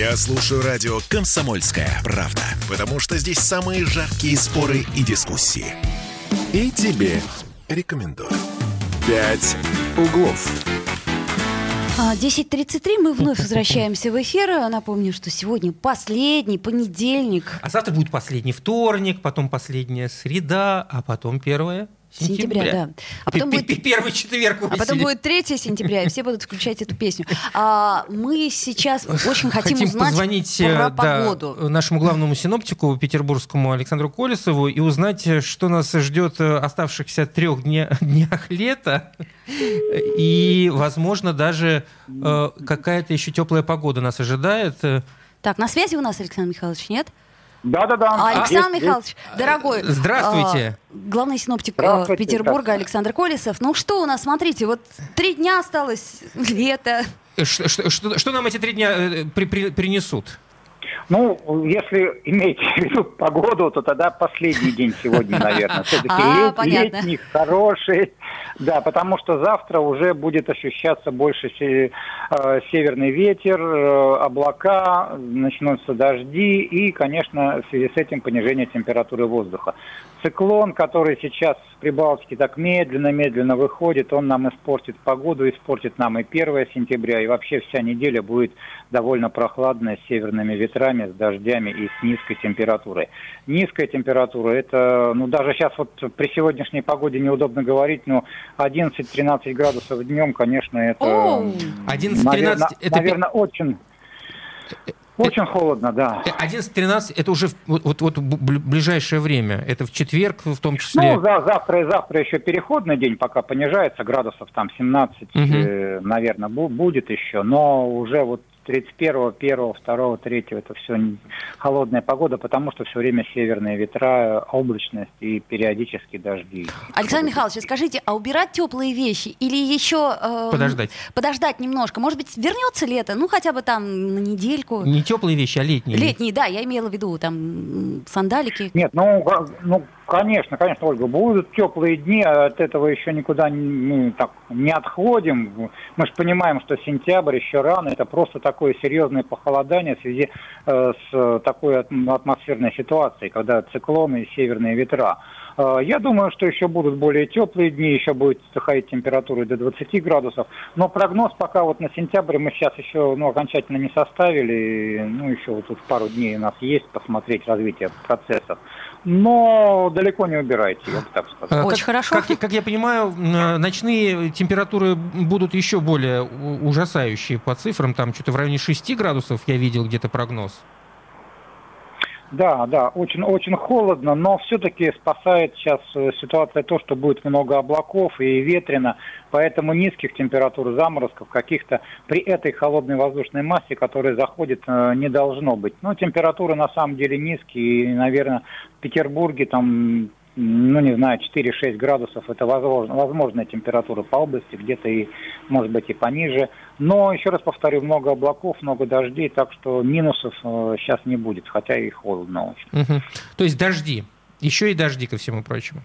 Я слушаю радио «Комсомольская правда», потому что здесь самые жаркие споры и дискуссии. И тебе рекомендую. «Пять углов». 10.33 мы вновь возвращаемся в эфир. Напомню, что сегодня последний понедельник. А завтра будет последний вторник, потом последняя среда, а потом первая Сентября, сентября. да. А потом, будет, Первый четверг а потом будет 3 сентября, и все будут включать эту песню. А, мы сейчас очень хотим, узнать позвонить про э, да, погоду. нашему главному синоптику петербургскому Александру Колесову и узнать, э, что нас ждет э, оставшихся трех дня, днях лета. И, возможно, даже э, какая-то еще теплая погода нас ожидает. Так, на связи у нас Александр Михайлович, нет? Да-да-да. А, Александр Есть, есть. Михайлович, дорогой. Здравствуйте. а, главный синоптик э, Здравствуйте, Петербурга. Александр Колесов. Ну что у нас, смотрите, вот три дня осталось, лето. э, Что, что- что- что нам эти три дня э, при- при- принесут? Ну, если имеете в виду погоду, то тогда последний день сегодня, наверное. Все-таки А, понятно. летний, хороший. Да, потому что завтра уже будет ощущаться больше се- э, северный ветер, э, облака, начнутся дожди и, конечно, в связи с этим понижение температуры воздуха. Циклон, который сейчас в Прибалтике так медленно-медленно выходит, он нам испортит погоду, испортит нам и 1 сентября, и вообще вся неделя будет довольно прохладная с северными ветрами, с дождями и с низкой температурой. Низкая температура, это, ну даже сейчас вот при сегодняшней погоде неудобно говорить, но 11-13 градусов днем, конечно, это... Оу. 11-13 наверное, это наверное, очень... Очень холодно, да. Э, 11-13 это уже вот, вот, вот ближайшее время. Это в четверг в том числе. Ну, за, завтра и завтра еще переходный день, пока понижается, градусов там 17, Мгм. э, наверное, бу- будет еще, но уже вот 31, 1, 2, 3 это все холодная погода, потому что все время северные ветра, облачность и периодически дожди. Александр Михайлович, скажите, а убирать теплые вещи или еще э, Подождать. подождать немножко? Может быть, вернется лето? Ну, хотя бы там на недельку. Не теплые вещи, а летние. Летние, да, я имела в виду там сандалики. Нет, ну, ну, конечно, конечно, Ольга, будут теплые дни, а от этого еще никуда ну, так, не отходим. Мы же понимаем, что сентябрь еще рано, это просто такое серьезное похолодание в связи э, с такой ат- атмосферной ситуацией, когда циклоны и северные ветра. Э, Я думаю, что еще будут более теплые дни, еще будет доходить температура до 20 градусов. Но прогноз пока вот на сентябрь мы сейчас еще ну, окончательно не составили. Ну, еще вот тут пару дней у нас есть посмотреть развитие процессов. Но далеко не убирайте, я бы так сказал. А, Очень как, хорошо. Как, я- как я понимаю, э, ночные температуры будут еще более ужасающие по цифрам. Там что-то в районе 6 градусов я видел где-то прогноз. Да, да, очень, очень холодно, но все-таки спасает сейчас э, ситуация то, что будет много облаков и ветрено, поэтому низких температур заморозков каких-то при этой холодной воздушной массе, которая заходит, э, не должно быть. Но температуры на самом деле низкие, и, наверное, в Петербурге там, ну не знаю, 4-6 градусов, это возможно, возможная температура по области, где-то и, может быть, и пониже. Но, еще раз повторю, много облаков, много дождей, так что минусов э, сейчас не будет, хотя и холодно очень. Мгм. То есть дожди. Еще и дожди, ко всему прочему.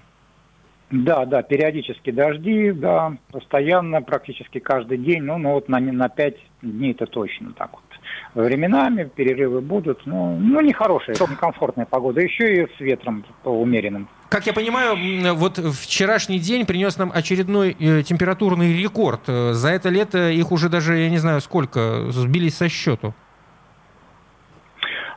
Да, да, периодически дожди, да, постоянно, практически каждый день, ну, ну вот на, на 5 дней это точно так вот. Временами перерывы будут, ну, ну нехорошая, некомфортная погода, еще и с ветром умеренным. Как я понимаю, вот вчерашний день принес нам очередной э, температурный рекорд. Э, За это лето их уже даже, я не знаю сколько, сбились со счету.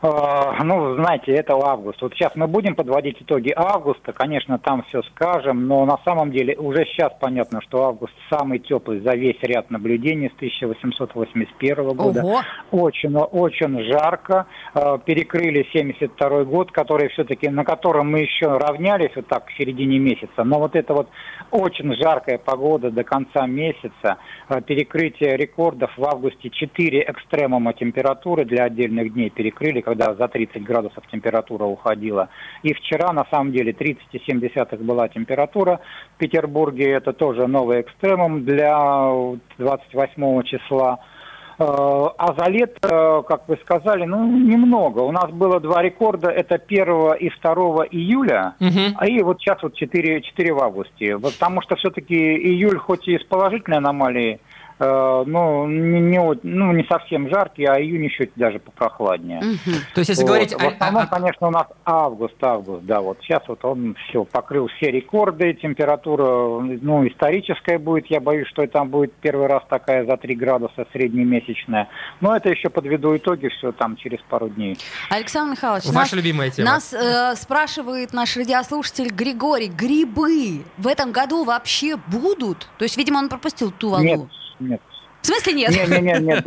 А, Ну, знаете, это август. Вот сейчас мы будем подводить итоги августа, конечно, там все скажем, но на самом деле уже сейчас понятно, что август самый теплый за весь ряд наблюдений с 1881 года. Ого! Очень, очень жарко. Э, Перекрыли 72 год, который все-таки, на котором мы еще равнялись вот так в середине месяца. Но вот это вот очень жаркая погода до конца месяца, э, перекрытие рекордов в августе 4 экстремума температуры для отдельных дней перекрыли, когда за 30 градусов температура уходила. И вчера, на самом деле, 30,7 была температура в Петербурге. Это тоже новый экстремум для 28 числа. Э, А за лето, как вы сказали, ну, немного. У нас было два рекорда. Это 1 и 2 июля. Мгм. А и вот сейчас вот 4, 4 в августе. Потому что все-таки июль, хоть и с положительной аномалией ну, не, не, ну, не совсем жаркий, а июнь еще даже попрохладнее. Мгм. То есть, если Вот. говорить... В основном, конечно, у нас август, август, да, вот сейчас вот он все покрыл все рекорды, температура, ну, историческая будет, я боюсь, что там будет первый раз такая за 3 градуса среднемесячная, но это еще подведу итоги, все там через пару дней. Александр Михайлович, Ваша нас, любимая тема. нас э, спрашивает наш радиослушатель Григорий, грибы в этом году вообще будут? То есть, видимо, он пропустил ту волну. Нет, нет. В смысле нет? Нет, нет, нет, нет.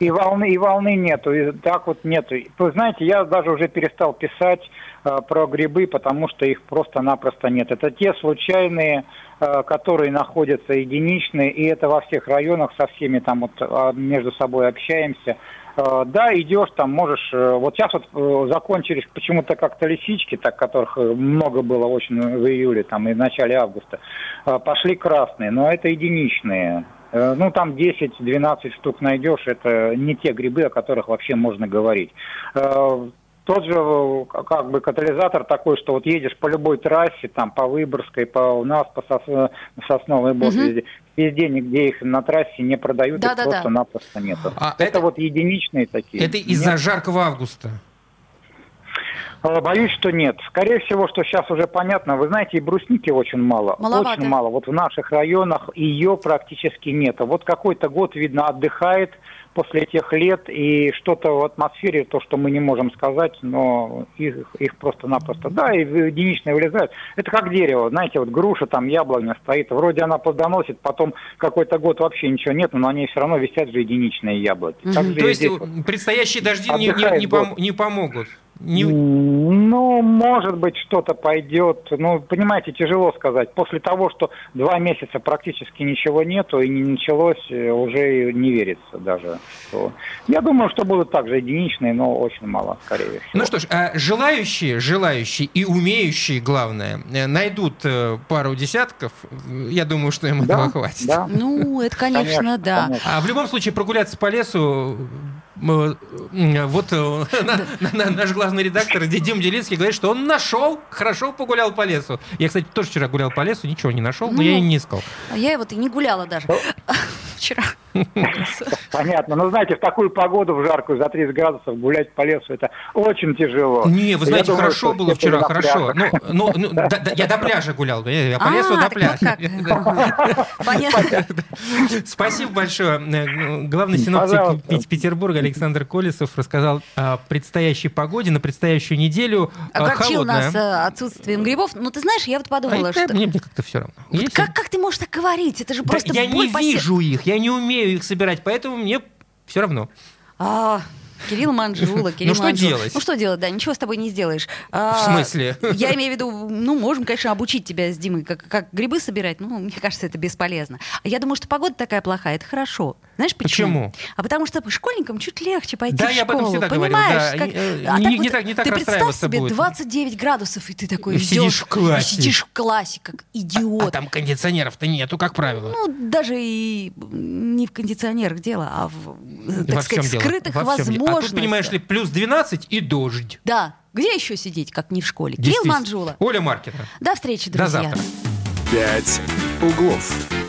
И, и волны, и волны нету, и так вот нету. Вы знаете, я даже уже перестал писать э, про грибы, потому что их просто-напросто нет. Это те случайные, э, которые находятся единичные, и это во всех районах со всеми там вот э, между собой общаемся. Э, Да, идешь там, можешь. э, Вот сейчас вот э, закончились почему-то как-то лисички, так которых э, много было очень в июле там и в начале августа. Э, Пошли красные, но это единичные. Э, Ну, там 10-12 штук найдешь, это не те грибы, о которых вообще можно говорить. Э, Тот же э, как бы катализатор такой, что вот едешь по любой трассе, там по Выборгской, по у нас, по Сос- Сосновой Бор, Мгм. везде, везде нигде их на трассе не продают, их Да-да-да. просто-напросто нету. А это, это- вот единичные такие. Это из-за Нет. жаркого августа. Э, Боюсь, что нет. Скорее всего, что сейчас уже понятно. Вы знаете, и брусники очень мало. Маловато. Очень мало. Вот в наших районах ее практически нет. Вот какой-то год, видно, отдыхает после этих лет, и что-то в атмосфере, то, что мы не можем сказать, но их, их просто-напросто, да, и единичные вылезают. Это как дерево, знаете, вот груша, там яблоня стоит, вроде она плодоносит, потом какой-то год вообще ничего нет, но на ней все равно висят же единичные яблоки. Же То есть вот. предстоящие дожди не, не- не пом- не помогут. Не- Ну, может быть, что-то пойдет. Ну, понимаете, тяжело сказать. После того, что два месяца практически ничего нету и не началось, э, уже не верится даже. Что... Я думаю, что будут также единичные, но очень мало, скорее всего. Ну что ж, а желающие, желающие и умеющие, главное, э, найдут э, пару десятков. Я думаю, что им да, этого хватит. да. Ну, это, конечно, Конечно, да. конечно. А в любом случае прогуляться по лесу, вот э, на- на- наш главный редактор Дим Делинский говорит, что он нашел, хорошо погулял по лесу. Я, кстати, тоже вчера гулял по лесу, ничего не нашел, но Ну, я и не искал. А Я вот и не гуляла даже. Вчера. Понятно. Но знаете, в такую погоду, в жаркую, за 30 градусов гулять по лесу, это очень тяжело. Не, вы знаете, хорошо было вчера, хорошо. Ну, ну, ну, да- да, я до пляжа гулял, я я по А, лесу до вот пляжа. Понятно. Спасибо большое. Э, Главный синоптик Петербурга Александр Колесов рассказал о предстоящей погоде на предстоящую неделю. Э, Огорчил нас э, отсутствием грибов. Ну, ты знаешь, я вот А подумала, это что... Мне, мне как-то все равно. Как, как ты можешь так говорить? Это же Да просто я не вижу их, я не умею их собирать, поэтому мне все равно. А, Кирилл Манжула, Кирилл Ну, что Манжула. делать? Ну что делать, да, ничего с тобой не сделаешь. А, В смысле? Я имею в виду, ну, можем, конечно, обучить тебя с Димой, как, как грибы собирать, но мне кажется, это бесполезно. А Я думаю, что погода такая плохая, это хорошо. Знаешь почему? Почему? А потому что школьникам чуть легче пойти Да, в я об этом школу, всегда понимаешь? да. как- И, э, А не- так не так- не так Ты представь себе будет. 29 градусов, и ты такой И идешь, сидишь в классе. сидишь в классе, как идиот. А там кондиционеров-то нету, как правило. Ну, даже и не в кондиционерах дело, а в, так Во сказать, дело. скрытых Во всем возможностях. А тут, понимаешь ли, плюс 12 и дождь. Да. Где еще сидеть, как не в школе? Кирилл. Манжула. Оля Маркина. До встречи, До друзья. завтра. «Пять углов».